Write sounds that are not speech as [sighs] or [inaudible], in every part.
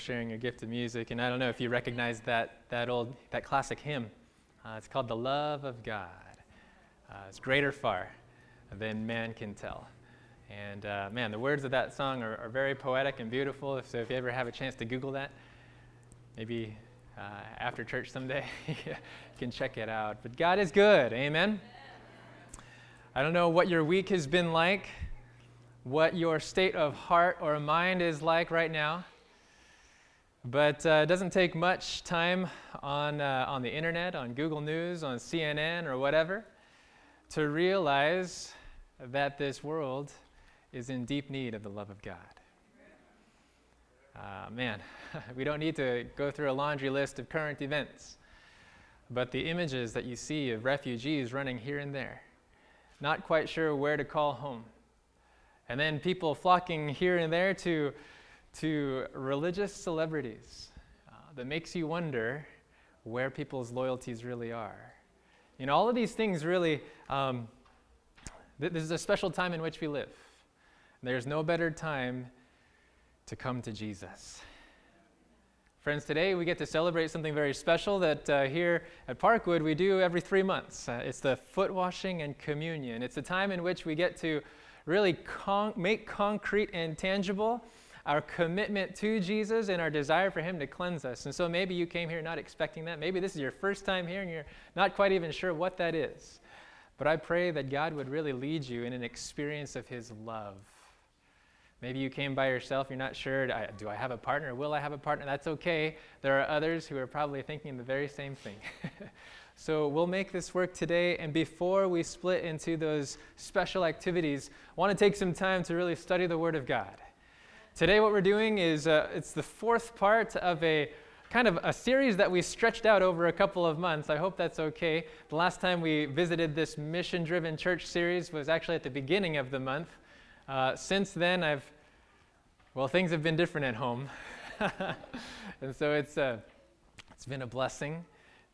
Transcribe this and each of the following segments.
sharing your gift of music, and I don't know if you recognize that that old that classic hymn. Uh, it's called "The Love of God." Uh, it's greater far than man can tell. And uh, man, the words of that song are, are, very poetic and beautiful. So if you ever have a chance to Google that, maybe uh, after church someday, [laughs] you can check it out. But God is good. Amen. I don't know what your week has been like, what your state of heart or mind is like right now. But uh, it doesn't take much time on, uh, on the internet, on Google News, on CNN, or whatever, to realize that this world is in deep need of the love of God. Uh, man, [laughs] we don't need to go through a laundry list of current events, but the images that you see of refugees running here and there, not quite sure where to call home, and then people flocking here and there to to religious celebrities uh, that makes you wonder where people's loyalties really are. You know, all of these things really, um, th- this is a special time in which we live. There's no better time to come to Jesus. Friends, today we get to celebrate something very special that uh, here at Parkwood we do every three months. Uh, it's the foot washing and communion. It's a time in which we get to really con- make concrete and tangible our commitment to Jesus and our desire for Him to cleanse us. And so maybe you came here not expecting that. Maybe this is your first time here and you're not quite even sure what that is. But I pray that God would really lead you in an experience of His love. Maybe you came by yourself, you're not sure, do I have a partner? Will I have a partner? That's okay. There are others who are probably thinking the very same thing. [laughs] so we'll make this work today. And before we split into those special activities, I want to take some time to really study the Word of God. Today, what we're doing is uh, it's the fourth part of a kind of a series that we stretched out over a couple of months. I hope that's okay. The last time we visited this mission driven church series was actually at the beginning of the month. Uh, since then, I've, well, things have been different at home. [laughs] and so it's, uh, it's been a blessing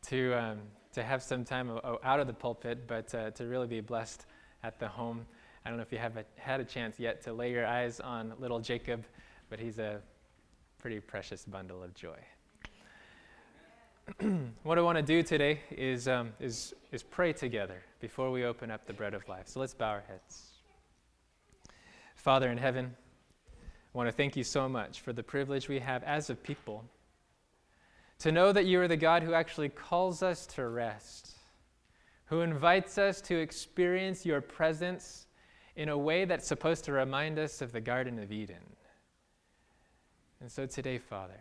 to, um, to have some time out of the pulpit, but uh, to really be blessed at the home. I don't know if you have a, had a chance yet to lay your eyes on little Jacob, but he's a pretty precious bundle of joy. [clears throat] what I want to do today is, um, is, is pray together before we open up the bread of life. So let's bow our heads. Father in heaven, I want to thank you so much for the privilege we have as a people to know that you are the God who actually calls us to rest, who invites us to experience your presence in a way that's supposed to remind us of the Garden of Eden. And so today, Father,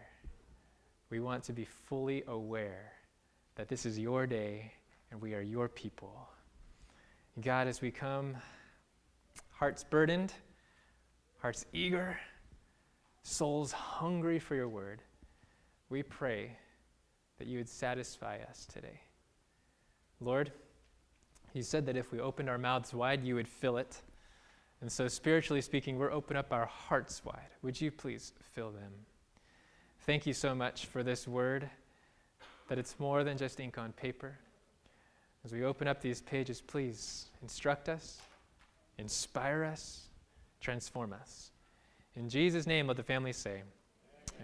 we want to be fully aware that this is your day and we are your people. God, as we come, hearts burdened, hearts eager, souls hungry for your word, we pray that you would satisfy us today. Lord, you said that if we opened our mouths wide, you would fill it. And so, spiritually speaking, we're open up our hearts wide. Would you please fill them? Thank you so much for this word, that it's more than just ink on paper. As we open up these pages, please instruct us, inspire us, transform us. In Jesus' name, let the family say,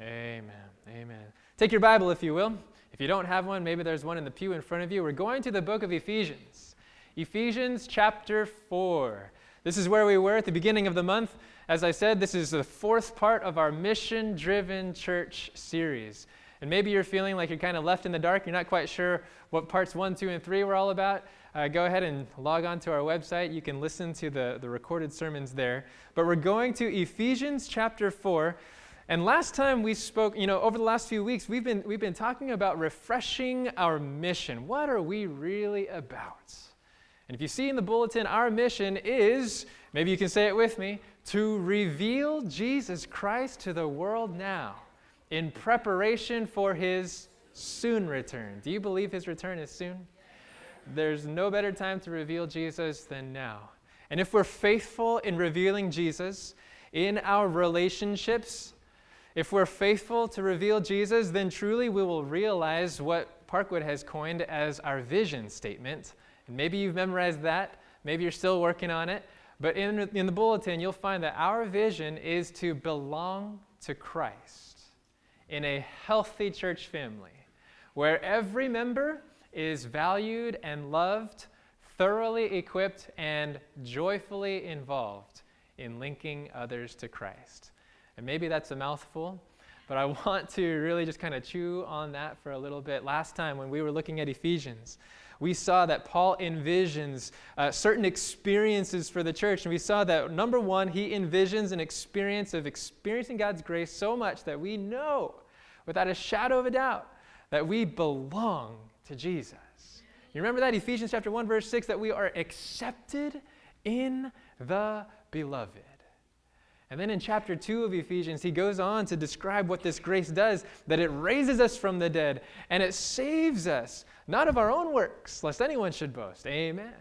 Amen. Amen. Take your Bible, if you will. If you don't have one, maybe there's one in the pew in front of you. We're going to the book of Ephesians. Ephesians chapter 4. This is where we were at the beginning of the month. As I said, this is the fourth part of our mission driven church series. And maybe you're feeling like you're kind of left in the dark. You're not quite sure what parts one, two, and three were all about. Uh, go ahead and log on to our website. You can listen to the, the recorded sermons there. But we're going to Ephesians chapter 4. And last time we spoke, you know, over the last few weeks, we've been, we've been talking about refreshing our mission. What are we really about? And if you see in the bulletin, our mission is, maybe you can say it with me, to reveal Jesus Christ to the world now in preparation for his soon return. Do you believe his return is soon? There's no better time to reveal Jesus than now. And if we're faithful in revealing Jesus in our relationships, if we're faithful to reveal Jesus, then truly we will realize what Parkwood has coined as our vision statement and maybe you've memorized that, maybe you're still working on it, but in, in the bulletin, you'll find that our vision is to belong to Christ in a healthy church family where every member is valued and loved, thoroughly equipped, and joyfully involved in linking others to Christ. And maybe that's a mouthful, but I want to really just kind of chew on that for a little bit. Last time when we were looking at Ephesians, we saw that Paul envisions uh, certain experiences for the church. And we saw that, number one, he envisions an experience of experiencing God's grace so much that we know, without a shadow of a doubt, that we belong to Jesus. You remember that? Ephesians chapter 1, verse 6, that we are accepted in the beloved. And then in chapter 2 of Ephesians, he goes on to describe what this grace does that it raises us from the dead and it saves us, not of our own works, lest anyone should boast. Amen.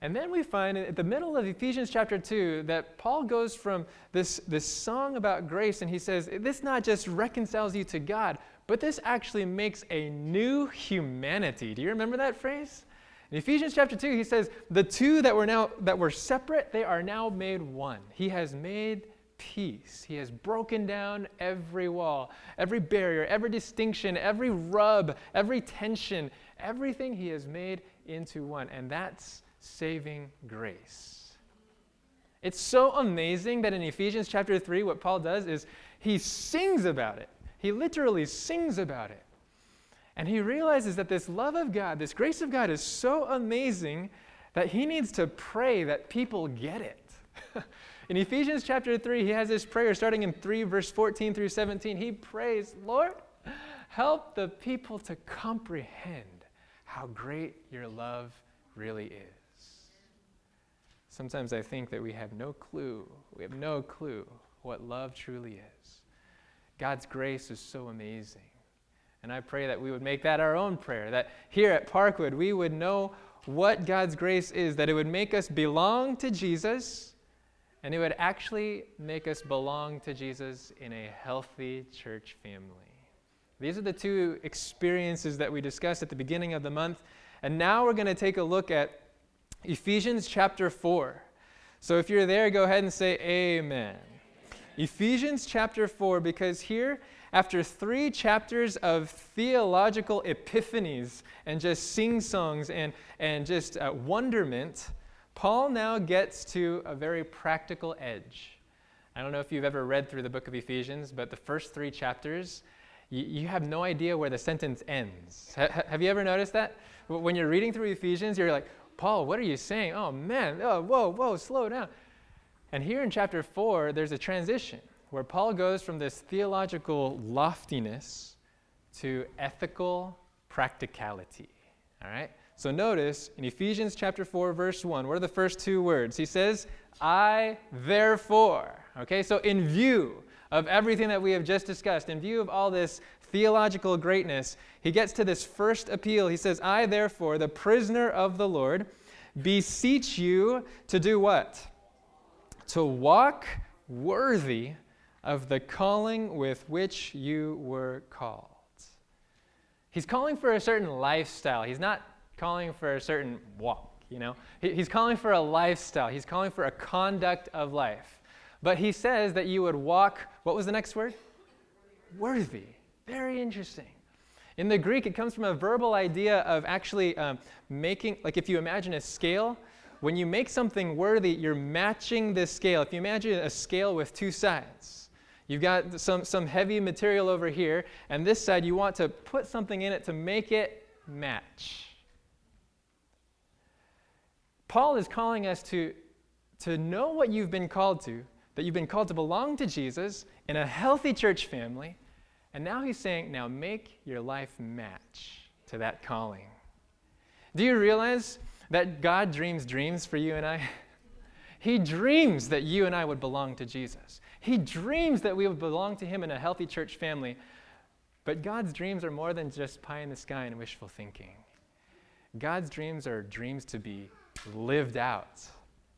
And then we find at the middle of Ephesians chapter 2 that Paul goes from this, this song about grace and he says, This not just reconciles you to God, but this actually makes a new humanity. Do you remember that phrase? In Ephesians chapter 2, he says, the two that were now that were separate, they are now made one. He has made peace. He has broken down every wall, every barrier, every distinction, every rub, every tension, everything he has made into one. And that's saving grace. It's so amazing that in Ephesians chapter 3, what Paul does is he sings about it. He literally sings about it. And he realizes that this love of God, this grace of God is so amazing that he needs to pray that people get it. [laughs] in Ephesians chapter 3, he has this prayer starting in 3, verse 14 through 17. He prays, Lord, help the people to comprehend how great your love really is. Sometimes I think that we have no clue, we have no clue what love truly is. God's grace is so amazing. And I pray that we would make that our own prayer, that here at Parkwood we would know what God's grace is, that it would make us belong to Jesus, and it would actually make us belong to Jesus in a healthy church family. These are the two experiences that we discussed at the beginning of the month. And now we're going to take a look at Ephesians chapter 4. So if you're there, go ahead and say amen. Ephesians chapter 4, because here after three chapters of theological epiphanies and just sing songs and, and just uh, wonderment, Paul now gets to a very practical edge. I don't know if you've ever read through the book of Ephesians, but the first three chapters, you, have no idea where the sentence ends. Ha- have you ever noticed that? When you're reading through Ephesians, you're like, Paul, what are you saying? Oh, man, oh, whoa, whoa, slow down. And here in chapter 4, there's a transition where Paul goes from this theological loftiness to ethical practicality. All right? So notice in Ephesians chapter 4 verse 1, what are the first two words? He says, "I therefore." Okay? So in view of everything that we have just discussed, in view of all this theological greatness, he gets to this first appeal. He says, "I therefore, the prisoner of the Lord, beseech you to do what? To walk worthy of the calling with which you were called. He's calling for a certain lifestyle. He's not calling for a certain walk, you know. He's calling for a lifestyle. He's calling for a conduct of life. But he says that you would walk, what was the next word? Worthy. Very interesting. In the Greek, it comes from a verbal idea of actually um, making, like if you imagine a scale, when you make something worthy, you're matching this scale. If you imagine a scale with two sides, You've got some, some heavy material over here, and this side you want to put something in it to make it match. Paul is calling us to, to know what you've been called to, that you've been called to belong to Jesus in a healthy church family. And now he's saying, now make your life match to that calling. Do you realize that God dreams dreams for you and I? [laughs] He dreams that you and I would belong to Jesus. He dreams that we would belong to Him in a healthy church family. But God's dreams are more than just pie in the sky and wishful thinking. God's dreams are dreams to be lived out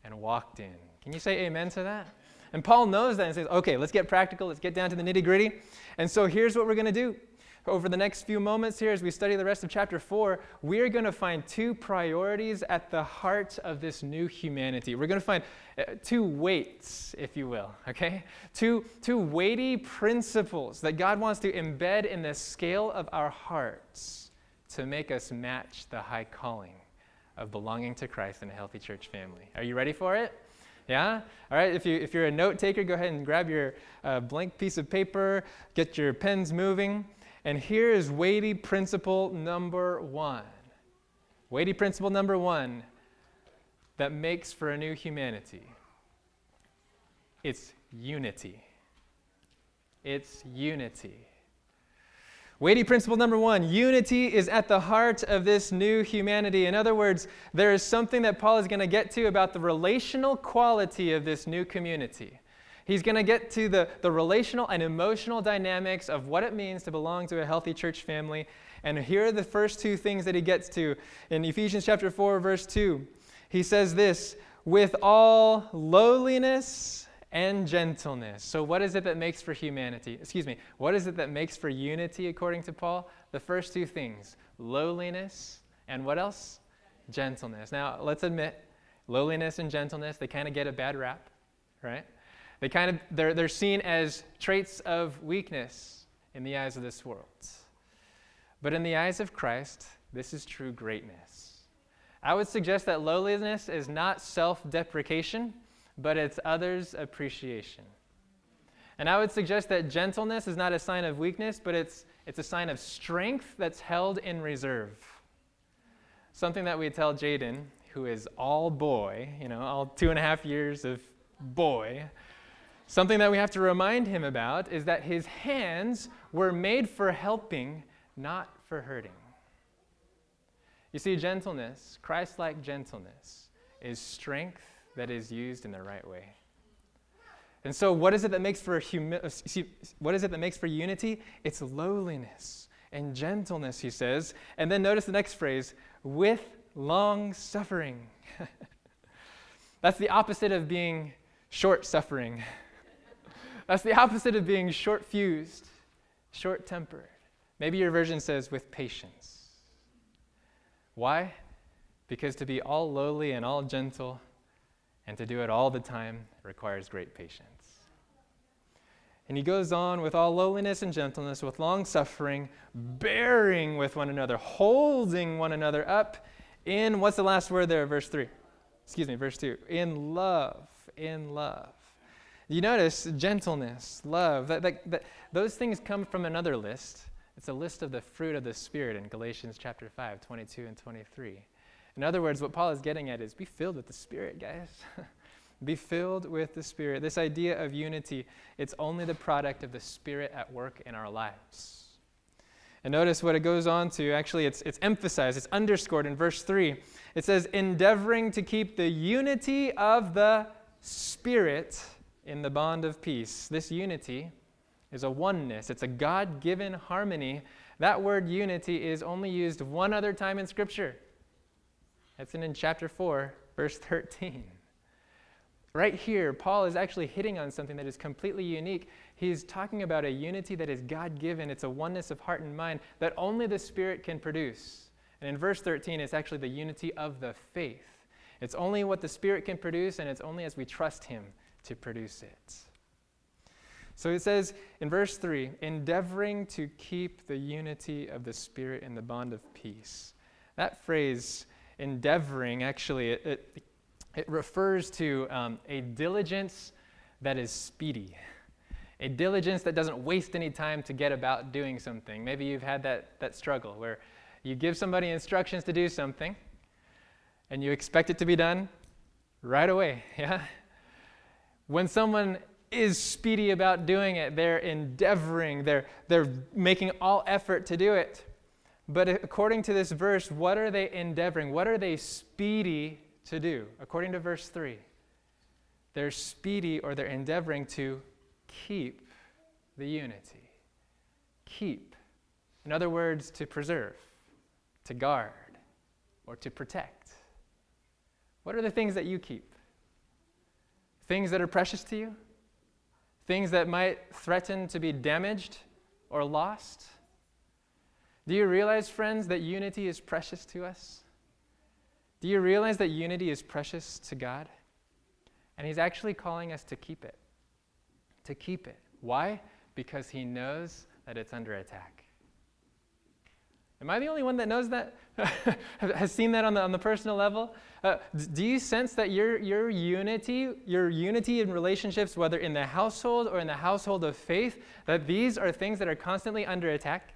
and walked in. Can you say amen to that? And Paul knows that and says, okay, let's get practical, let's get down to the nitty gritty. And so here's what we're going to do. Over the next few moments here as we study the rest of chapter 4, we are going to find two priorities at the heart of this new humanity. We're going to find uh, two weights, if you will, okay? Two, two weighty principles that God wants to embed in the scale of our hearts to make us match the high calling of belonging to Christ in a healthy church family. Are you ready for it? Yeah? All right, if, you, if you're a note taker, go ahead and grab your uh, blank piece of paper, get your pens moving. And here is weighty principle number one. Weighty principle number one that makes for a new humanity it's unity. It's unity. Weighty principle number one unity is at the heart of this new humanity. In other words, there is something that Paul is going to get to about the relational quality of this new community. He's going to get to the, the relational and emotional dynamics of what it means to belong to a healthy church family. And here are the first two things that he gets to. In Ephesians chapter 4, verse 2, he says this with all lowliness and gentleness. So, what is it that makes for humanity? Excuse me, what is it that makes for unity according to Paul? The first two things lowliness and what else? Gentleness. Now, let's admit, lowliness and gentleness, they kind of get a bad rap, right? They kind of they're, they're seen as traits of weakness in the eyes of this world. But in the eyes of Christ, this is true greatness. I would suggest that lowliness is not self-deprecation, but it's others' appreciation. And I would suggest that gentleness is not a sign of weakness, but it's, it's a sign of strength that's held in reserve. Something that we tell Jaden, who is all boy, you know, all two and a half years of boy, Something that we have to remind him about is that his hands were made for helping, not for hurting. You see, gentleness, Christ like gentleness, is strength that is used in the right way. And so, what is it that makes for humi- uh, what is it that makes for unity? It's lowliness and gentleness, he says. And then notice the next phrase, with long suffering. [laughs] That's the opposite of being short suffering. [laughs] That's the opposite of being short fused, short tempered. Maybe your version says with patience. Why? Because to be all lowly and all gentle and to do it all the time requires great patience. And he goes on with all lowliness and gentleness, with long suffering, bearing with one another, holding one another up in, what's the last word there, verse 3? Excuse me, verse 2. In love, in love. You notice gentleness, love, that, that, that, those things come from another list. It's a list of the fruit of the Spirit in Galatians chapter 5, 22 and 23. In other words, what Paul is getting at is be filled with the Spirit, guys. [laughs] be filled with the Spirit. This idea of unity, it's only the product of the Spirit at work in our lives. And notice what it goes on to. Actually, it's, it's emphasized, it's underscored in verse 3. It says, endeavoring to keep the unity of the Spirit in the bond of peace. This unity is a oneness, it's a God given harmony. That word unity is only used one other time in Scripture. It's in, in chapter 4, verse 13. Right here, Paul is actually hitting on something that is completely unique. He's talking about a unity that is God given. It's a oneness of heart and mind that only the Spirit can produce. And in verse 13, it's actually the unity of the faith. It's only what the Spirit can produce, and it's only as we trust Him to produce it. So it says in verse 3 endeavoring to keep the unity of the Spirit in the bond of peace. That phrase, endeavoring, actually, it, it, it refers to um, a diligence that is speedy, a diligence that doesn't waste any time to get about doing something. Maybe you've had that, that struggle where you give somebody instructions to do something and you expect it to be done right away, [laughs] yeah? When someone is speedy about doing it, they're endeavoring, they're, they're making all effort to do it. But according to this verse, what are they endeavoring? What are they speedy to do? According to verse 3, they're speedy or they're endeavoring to keep the unity. Keep. In other words, to preserve, to guard, or to protect. What are the things that you keep? Things that are precious to you? Things that might threaten to be damaged or lost? Do you realize, friends, that unity is precious to us? Do you realize that unity is precious to God? And He's actually calling us to keep it. To keep it. Why? Because He knows that it's under attack. Am I the only one that knows that? [laughs] Has seen that on the, on the personal level? Uh, do you sense that your, your unity, your unity in relationships, whether in the household or in the household of faith, that these are things that are constantly under attack?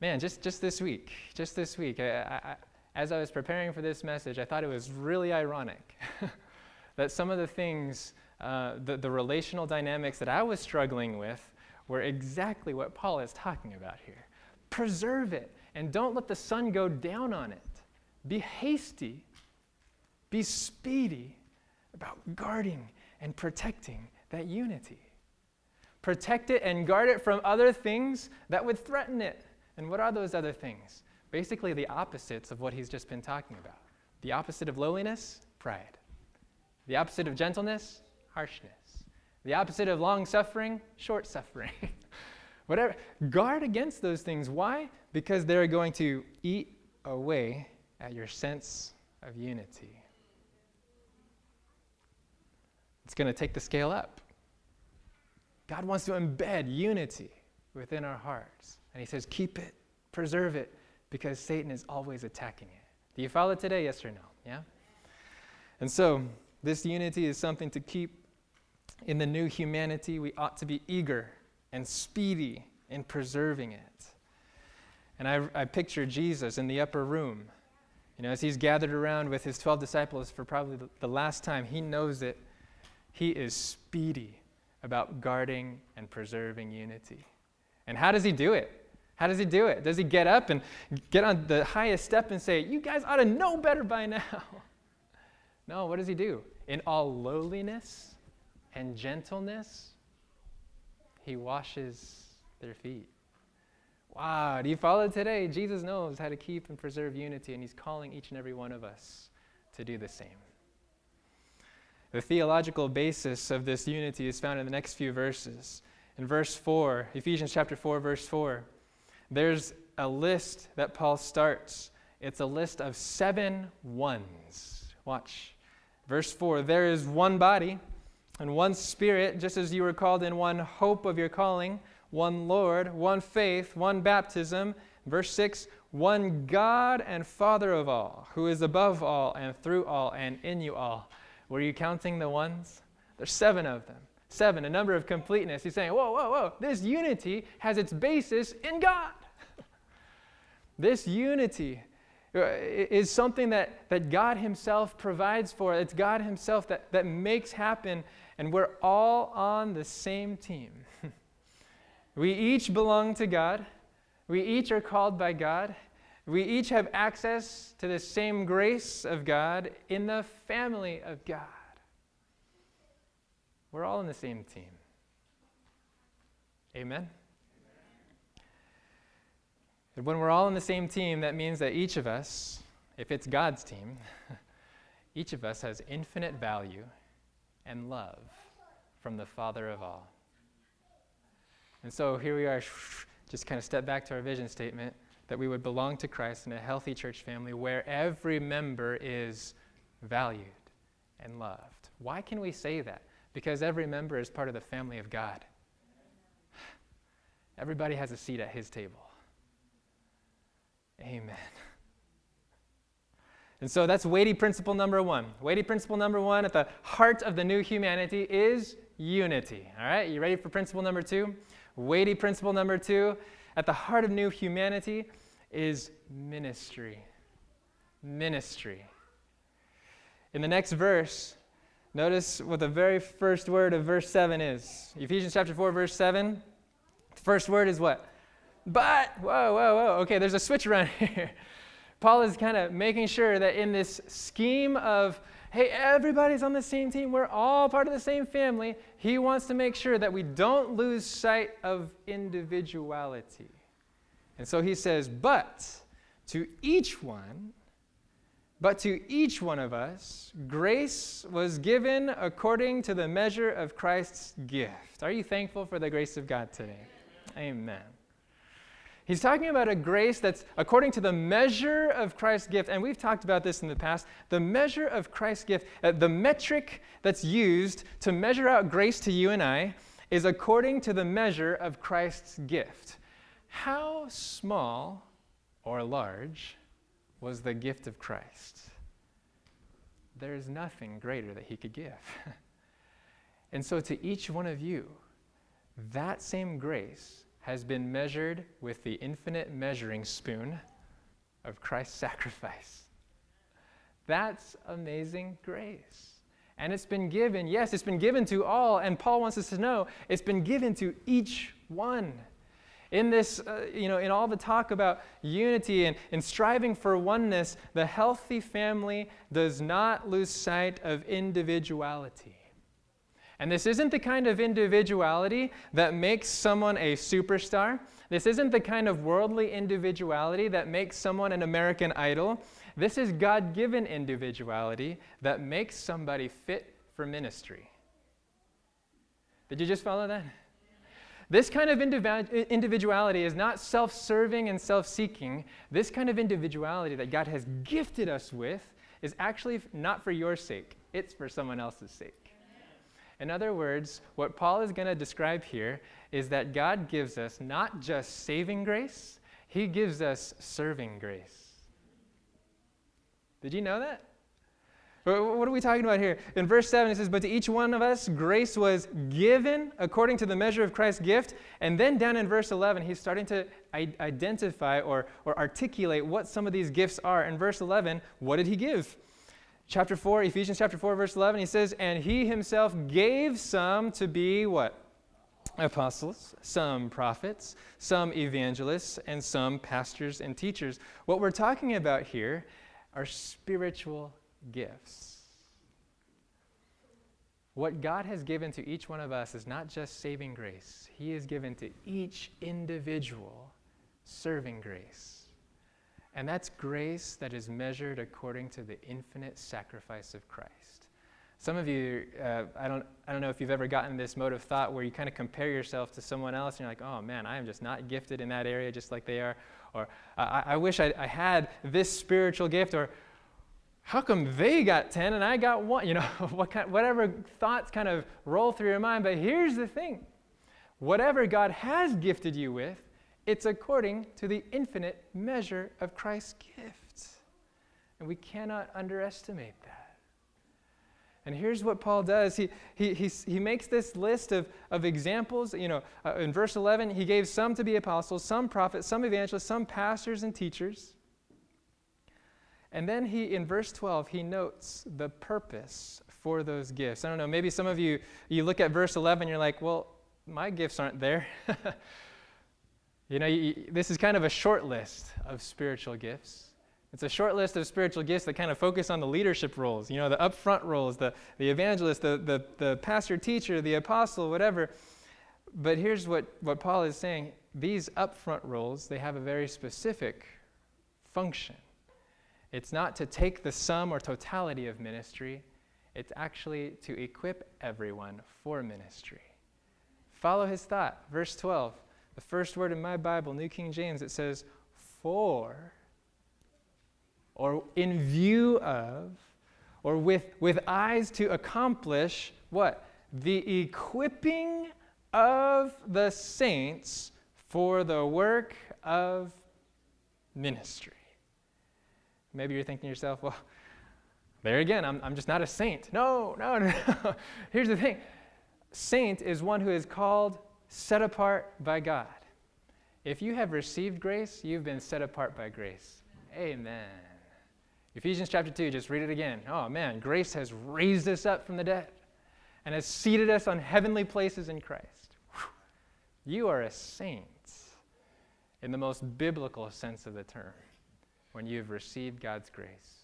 Man, just, just this week, just this week, I, I, as I was preparing for this message, I thought it was really ironic [laughs] that some of the things, uh, the, the relational dynamics that I was struggling with, were exactly what Paul is talking about here. Preserve it, and don't let the sun go down on it. Be hasty, be speedy about guarding and protecting that unity. Protect it and guard it from other things that would threaten it. And what are those other things? Basically, the opposites of what he's just been talking about. The opposite of lowliness, pride. The opposite of gentleness, harshness. The opposite of long suffering, short suffering. [laughs] Whatever. Guard against those things. Why? Because they're going to eat away at your sense of unity. It's going to take the scale up. God wants to embed unity within our hearts. And He says, keep it, preserve it, because Satan is always attacking it. Do you follow today? Yes or no? Yeah? And so, this unity is something to keep in the new humanity. We ought to be eager and speedy in preserving it. And I, I picture Jesus in the upper room you know, as he's gathered around with his 12 disciples for probably the last time, he knows that he is speedy about guarding and preserving unity. And how does he do it? How does he do it? Does he get up and get on the highest step and say, You guys ought to know better by now? [laughs] No, what does he do? In all lowliness and gentleness, he washes their feet. Wow, do you follow today? Jesus knows how to keep and preserve unity, and he's calling each and every one of us to do the same. The theological basis of this unity is found in the next few verses. In verse 4, Ephesians chapter 4, verse 4, there's a list that Paul starts. It's a list of seven ones. Watch. Verse 4 There is one body and one spirit, just as you were called in one hope of your calling one Lord, one faith, one baptism. Verse 6 one God and Father of all, who is above all and through all and in you all. Were you counting the ones? There's seven of them. Seven, a number of completeness. He's saying, whoa, whoa, whoa, this unity has its basis in God. [laughs] this unity Uh, is something that, that God Himself provides for. It's God Himself that, that makes happen, and we're all on the same team. [laughs] We each belong to God. We each are called by God. We each have access to the same grace of God in the family of God. We're all in the same team. Amen? And when we're all in the same team, that means that each of us, if it's God's team, [laughs] each of us has infinite value and love from the Father of all. And so here we are, [sniffs] just kind of step back to our vision statement that we would belong to Christ in a healthy church family where every member is valued and loved. Why can we say that? Because every member is part of the family of God. [sighs] Everybody has a seat at his table. Amen. And so that's weighty principle number one. Weighty principle number one at the heart of the new humanity is unity. All right, you ready for principle number two? Weighty principle number two at the heart of new humanity is ministry. Ministry. In the next verse, notice what the very first word of verse 7 is. Ephesians chapter 4, verse 7. The first word is what? But, whoa, whoa, whoa. Okay, there's a switch around [laughs] here. Paul is kind of making sure that in this scheme of hey, everybody's on the same team. We're all part of the same family. He wants to make sure that we don't lose sight of individuality. And so he says, but to each one, but to each one of us, grace was given according to the measure of Christ's gift. Are you thankful for the grace of God today? Amen. He's talking about a grace that's according to the measure of Christ's gift. And we've talked about this in the past. The measure of Christ's gift, uh, the metric that's used to measure out grace to you and I, is according to the measure of Christ's gift. How small or large was the gift of Christ? There is nothing greater that he could give. [laughs] and so, to each one of you, that same grace has been measured with the infinite measuring spoon of Christ's [laughs] sacrifice. That's amazing grace. And it's been given, yes, it's been given to all. And Paul wants us to know it's been given to each one. In this, uh, you know, in all the talk about unity and, and striving for oneness, the healthy family does not lose sight of individuality. And this isn't the kind of individuality that makes someone a superstar. This isn't the kind of worldly individuality that makes someone an American idol. This is God given individuality that makes somebody fit for ministry. Did you just follow that? This kind of individuality is not self serving and self seeking. This kind of individuality that God has gifted us with is actually not for your sake, it's for someone else's sake. In other words, what Paul is going to describe here is that God gives us not just saving grace, He gives us serving grace. Did you know that? What are we talking about here? In verse 7, it says, But to each one of us, grace was given according to the measure of Christ's gift. And then down in verse 11, he's starting to identify or, or articulate what some of these gifts are. In verse 11, what did he give? Chapter 4, Ephesians chapter 4, verse 11, he says, And he himself gave some to be what? Apostles, some prophets, some evangelists, and some pastors and teachers. What we're talking about here are spiritual gifts. What God has given to each one of us is not just saving grace, He has given to each individual serving grace. And that's grace that is measured according to the infinite sacrifice of Christ. Some of you, uh, I, don't, I don't know if you've ever gotten this mode of thought where you kind of compare yourself to someone else and you're like, oh man, I am just not gifted in that area just like they are. Or I, I wish I, I had this spiritual gift. Or how come they got 10 and I got one? [laughs] You know, [laughs] what kind, whatever thoughts kind of roll through your mind. But here's the thing whatever God has gifted you with, it's according to the infinite measure of Christ's gift. And we cannot underestimate that. And here's what Paul does. He, he, he, he makes this list of, of examples. You know, uh, in verse 11, he gave some to be apostles, some prophets, some evangelists, some pastors and teachers. And then he, in verse 12, he notes the purpose for those gifts. I don't know, maybe some of you, you look at verse 11, you're like, well, my gifts aren't there. [laughs] You know, you, this is kind of a short list of spiritual gifts. It's a short list of spiritual gifts that kind of focus on the leadership roles, you know, the upfront roles, the, the evangelist, the, the, the pastor, teacher, the apostle, whatever. But here's what, what Paul is saying these upfront roles, they have a very specific function. It's not to take the sum or totality of ministry, it's actually to equip everyone for ministry. Follow his thought. Verse 12. The first word in my Bible, New King James, it says, for, or in view of, or with, with eyes to accomplish what? The equipping of the saints for the work of ministry. Maybe you're thinking to yourself, well, there again, I'm, I'm just not a saint. No, no, no. [laughs] Here's the thing saint is one who is called set apart by God. If you have received grace, you've been set apart by grace. Amen. Ephesians chapter 2, just read it again. Oh man, grace has raised us up from the dead and has seated us on heavenly places in Christ. You are a saint in the most biblical sense of the term when you have received God's grace.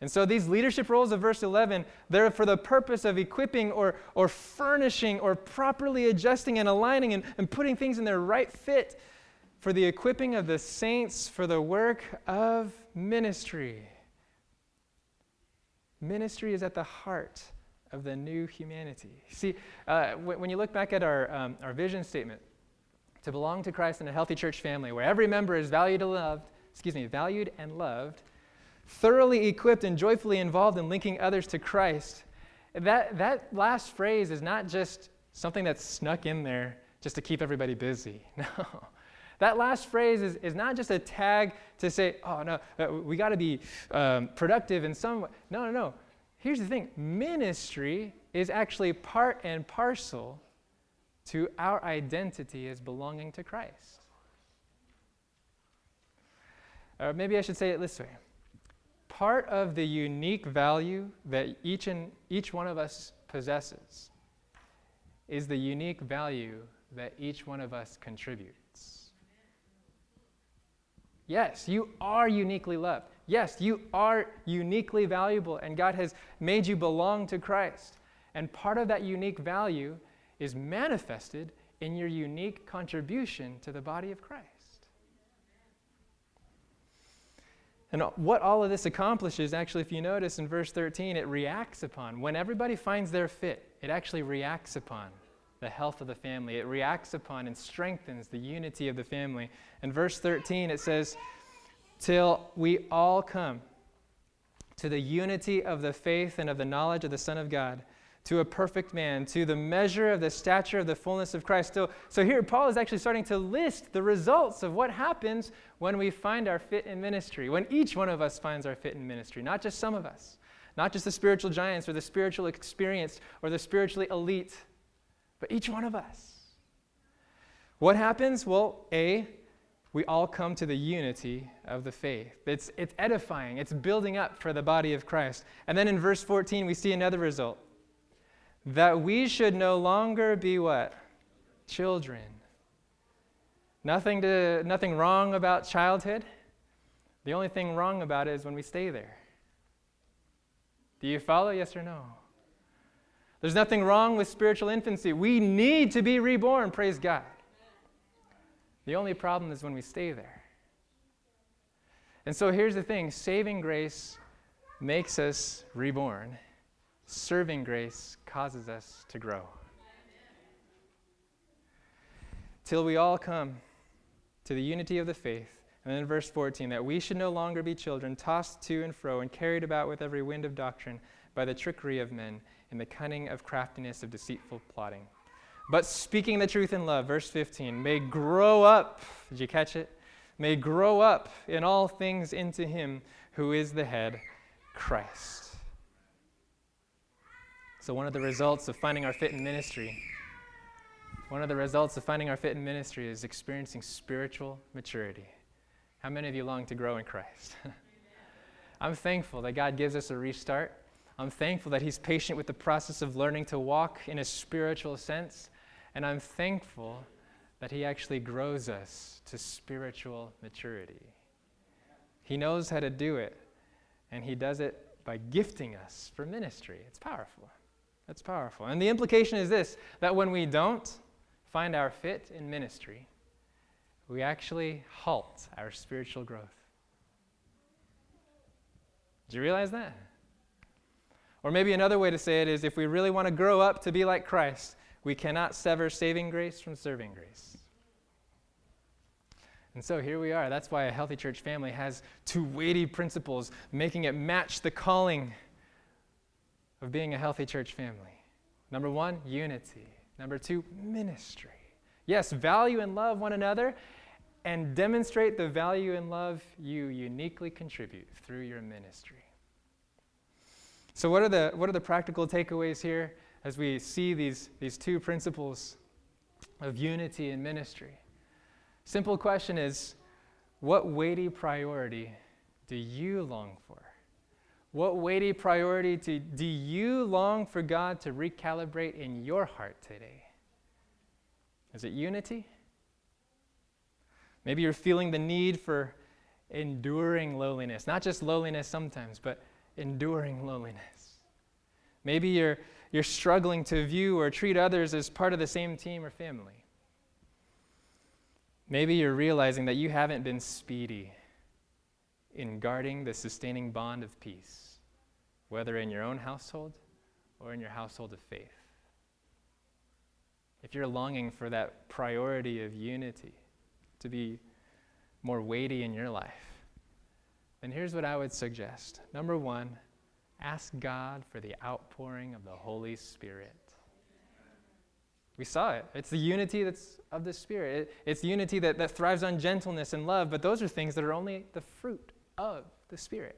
And so these leadership roles of verse 11, they're for the purpose of equipping or, or furnishing or properly adjusting and aligning and, and putting things in their right fit for the equipping of the saints for the work of ministry. Ministry is at the heart of the new humanity. See, uh, when, you look back at our, um, our vision statement, to belong to Christ in a healthy church family where every member is valued and loved, excuse me, valued and loved, thoroughly equipped and joyfully involved in linking others to Christ, that, that last phrase is not just something that's snuck in there just to keep everybody busy. [laughs] No. That last phrase is, is not just a tag to say, oh, no, uh, we got to be um, productive in some way. No, no, no. Here's the thing ministry is actually part and parcel to our identity as belonging to Christ. Or maybe I should say it this way part of the unique value that each, and, each one of us possesses is the unique value that each one of us contributes. Yes, you are uniquely loved. Yes, you are uniquely valuable, and God has made you belong to Christ. And part of that unique value is manifested in your unique contribution to the body of Christ. And what all of this accomplishes, actually, if you notice in verse 13, it reacts upon. When everybody finds their fit, it actually reacts upon the health of the family. It reacts upon and strengthens the unity of the family. In verse 13, it says, Till we all come to the unity of the faith and of the knowledge of the Son of God to a perfect man, to the measure of the stature of the fullness of Christ. So, so here, Paul is actually starting to list the results of what happens when we find our fit in ministry, when each one of us finds our fit in ministry, not just some of us, not just the spiritual giants or the spiritual experienced or the spiritually elite, but each one of us. What happens? Well, A, we all come to the unity of the faith. It's, it's edifying, it's building up for the body of Christ. And then in verse 14, we see another result that we should no longer be what? Children. Nothing, to, nothing wrong about childhood. The only thing wrong about it is when we stay there. Do you follow? Yes or no? There's nothing wrong with spiritual infancy. We need to be reborn, praise God. The only problem is when we stay there. And so here's the thing saving grace makes us reborn serving grace causes us to grow. Till we all come to the unity of the faith. And then verse 14, that we should no longer be children, tossed to and fro and carried about with every wind of doctrine by the trickery of men and the cunning of craftiness of deceitful plotting. But speaking the truth in love, verse 15, may grow up, did you catch it? May grow up in all things into him who is the head, Christ. So, one of the results of finding our fit in ministry, one of the results of finding our fit in ministry is experiencing spiritual maturity. How many of you long to grow in Christ? [laughs] I'm thankful that God gives us a restart. I'm thankful that He's patient with the process of learning to walk in a spiritual sense. And I'm thankful that He actually grows us to spiritual maturity. He knows how to do it, and He does it by gifting us for ministry. It's powerful. That's powerful. And the implication is this that when we don't find our fit in ministry, we actually halt our spiritual growth. Do you realize that? Or maybe another way to say it is if we really want to grow up to be like Christ, we cannot sever saving grace from serving grace. And so here we are. That's why a healthy church family has two weighty principles, making it match the calling of being a healthy church family. Number one, unity. Number two, ministry. Yes, value and love one another and demonstrate the value and love you uniquely contribute through your ministry. So, what are the, what are the practical takeaways here as we see these, these two principles of unity and ministry? Simple question is what weighty priority do you long for? What weighty priority to, do you long for God to recalibrate in your heart today? Is it unity? Maybe you're feeling the need for enduring lowliness, not just lowliness sometimes, but enduring lowliness. Maybe you're, you're struggling to view or treat others as part of the same team or family. Maybe you're realizing that you haven't been speedy in guarding the sustaining bond of peace, whether in your own household or in your household of faith. if you're longing for that priority of unity to be more weighty in your life, then here's what I would suggest. Number one, ask God for the outpouring of the Holy Spirit. We saw it. It's the unity that's of the Spirit. It, it's unity that, that thrives on gentleness and love, but those are things that are only the fruit of the Spirit.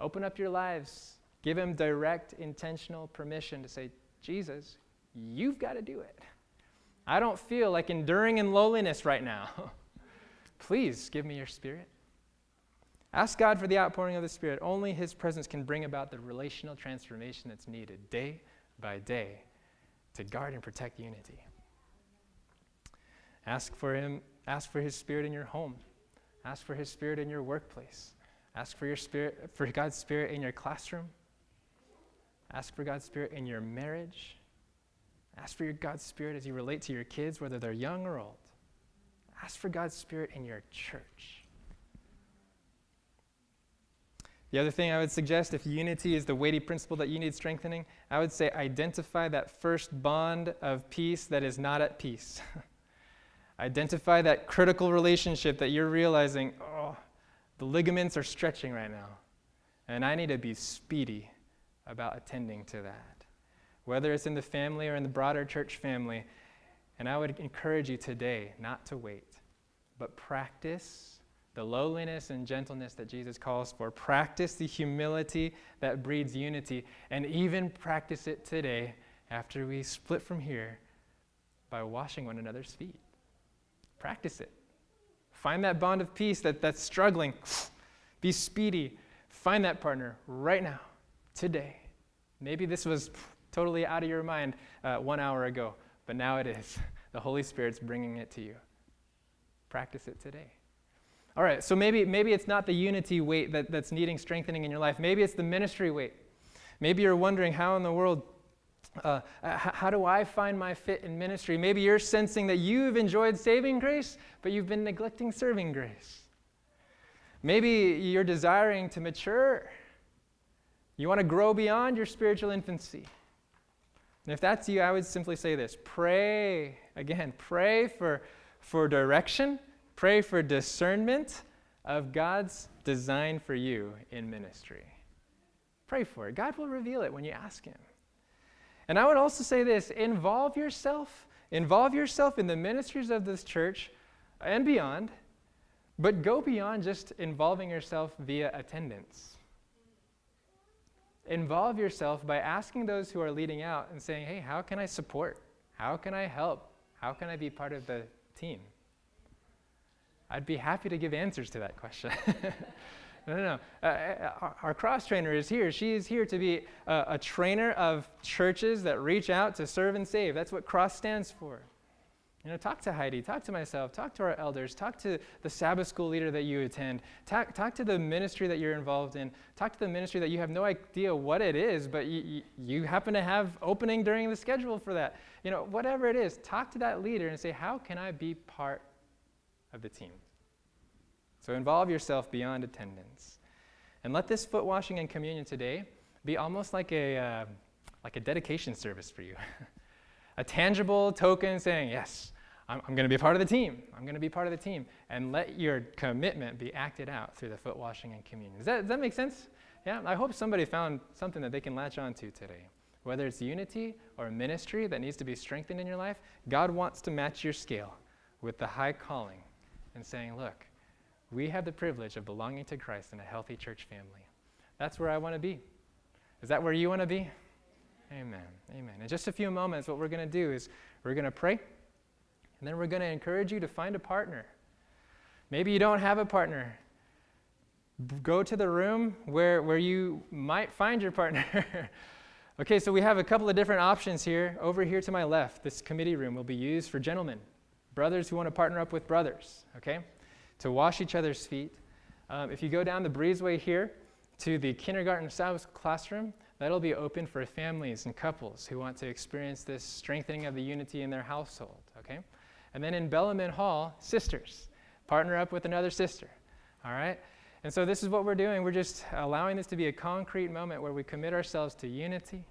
Open up your lives. Give Him direct, intentional permission to say, Jesus, you've got to do it. I don't feel like enduring in lowliness right now. [laughs] Please give me your Spirit. Ask God for the outpouring of the Spirit. Only His presence can bring about the relational transformation that's needed day by day to guard and protect unity. Ask for Him, ask for His Spirit in your home. Ask for His Spirit in your workplace. Ask for your spirit, for God's Spirit in your classroom. Ask for God's Spirit in your marriage. Ask for your God's Spirit as you relate to your kids, whether they're young or old. Ask for God's Spirit in your church. The other thing I would suggest, if unity is the weighty principle that you need strengthening, I would say identify that first bond of peace that is not at peace. [laughs] identify that critical relationship that you're realizing, oh, the ligaments are stretching right now. And I need to be speedy about attending to that. Whether it's in the family or in the broader church family. And I would encourage you today not to wait, but practice the lowliness and gentleness that Jesus calls for. Practice the humility that breeds unity, and even practice it today after we split from here by washing one another's feet. Practice it. Find that bond of peace that, that's struggling. [sniffs] Be speedy. Find that partner right now, today. Maybe this was [sniffs] totally out of your mind uh, one hour ago, but now it is. [laughs] The Holy Spirit's bringing it to you. Practice it today. All right, so maybe, maybe it's not the unity weight that, that's needing strengthening in your life. Maybe it's the ministry weight. Maybe you're wondering how in the world, uh, how do I find my fit in ministry? Maybe you're sensing that you've enjoyed saving grace, but you've been neglecting serving grace. Maybe you're desiring to mature. You want to grow beyond your spiritual infancy. And if that's you, I would simply say this pray, again, pray for, for direction Pray for discernment of God's design for you in ministry. Pray for it. God will reveal it when you ask Him. And I would also say this involve yourself, involve yourself in the ministries of this church and beyond, but go beyond just involving yourself via attendance. Involve yourself by asking those who are leading out and saying, hey, how can I support? How can I help? How can I be part of the team? I'd be happy to give answers to that question. [laughs] no, no. Uh, uh our cross trainer is here. She is here to be a, a, trainer of churches that reach out to serve and save. That's what cross stands for. You know, talk to Heidi, talk to myself, talk to our elders, talk to the Sabbath school leader that you attend, talk, talk to the ministry that you're involved in, talk to the ministry that you have no idea what it is, but you happen to have opening during the schedule for that. You know, whatever it is, talk to that leader and say, how can I be part of the team? So involve yourself beyond attendance. And let this foot washing and communion today be almost like a, uh, like a dedication service for you. [laughs] a tangible token saying, Yes, I'm, I'm going to be a part of the team. I'm going to be part of the team. And let your commitment be acted out through the foot washing and communion. Does that, does that make sense? Yeah, I hope somebody found something that they can latch onto today. Whether it's unity or ministry that needs to be strengthened in your life, God wants to match your scale with the high calling and saying, Look, we have the privilege of belonging to Christ in a healthy church family. That's where I want to be. Is that where you want to be? Amen. Amen. In just a few moments, what we're going to do is we're going to pray, and then we're going to encourage you to find a partner. Maybe you don't have a partner. Go to the room where, where you might find your partner. [laughs] okay, so we have a couple of different options here. Over here to my left, this committee room will be used for gentlemen, brothers who want to partner up with brothers. Okay? To wash each other's feet. Um, if you go down the breezeway here to the kindergarten Sabbath classroom, that'll be open for families and couples who want to experience this strengthening of the unity in their household, okay? And then in Bellaman Hall, sisters, partner up with another sister, all right? And so this is what we're doing. We're just allowing this to be a concrete moment where we commit ourselves to unity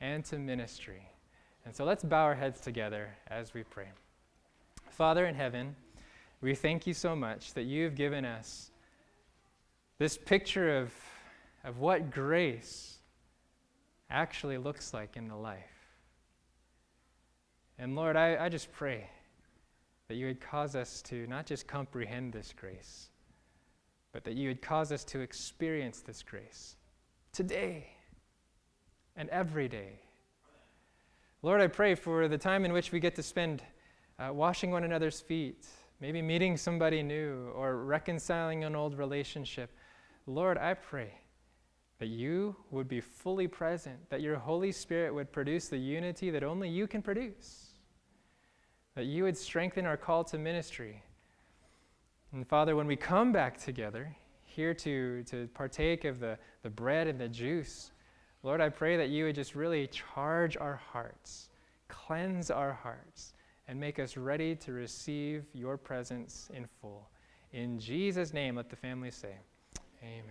and to ministry. And so let's bow our heads together as we pray. Father in heaven, we thank you so much that you have given us this picture of, of what grace actually looks like in the life. And Lord, I, I just pray that you would cause us to not just comprehend this grace, but that you would cause us to experience this grace today and every day. Lord, I pray for the time in which we get to spend uh, washing one another's feet, maybe meeting somebody new, or reconciling an old relationship. Lord, I pray that you would be fully present, that your Holy Spirit would produce the unity that only you can produce, that you would strengthen our call to ministry. And Father, when we come back together here to, to partake of the, the bread and the juice, Lord, I pray that you would just really charge our hearts, cleanse our hearts, and make us ready to receive your presence in full. In Jesus' name, let the family say, Amen.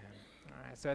All right, so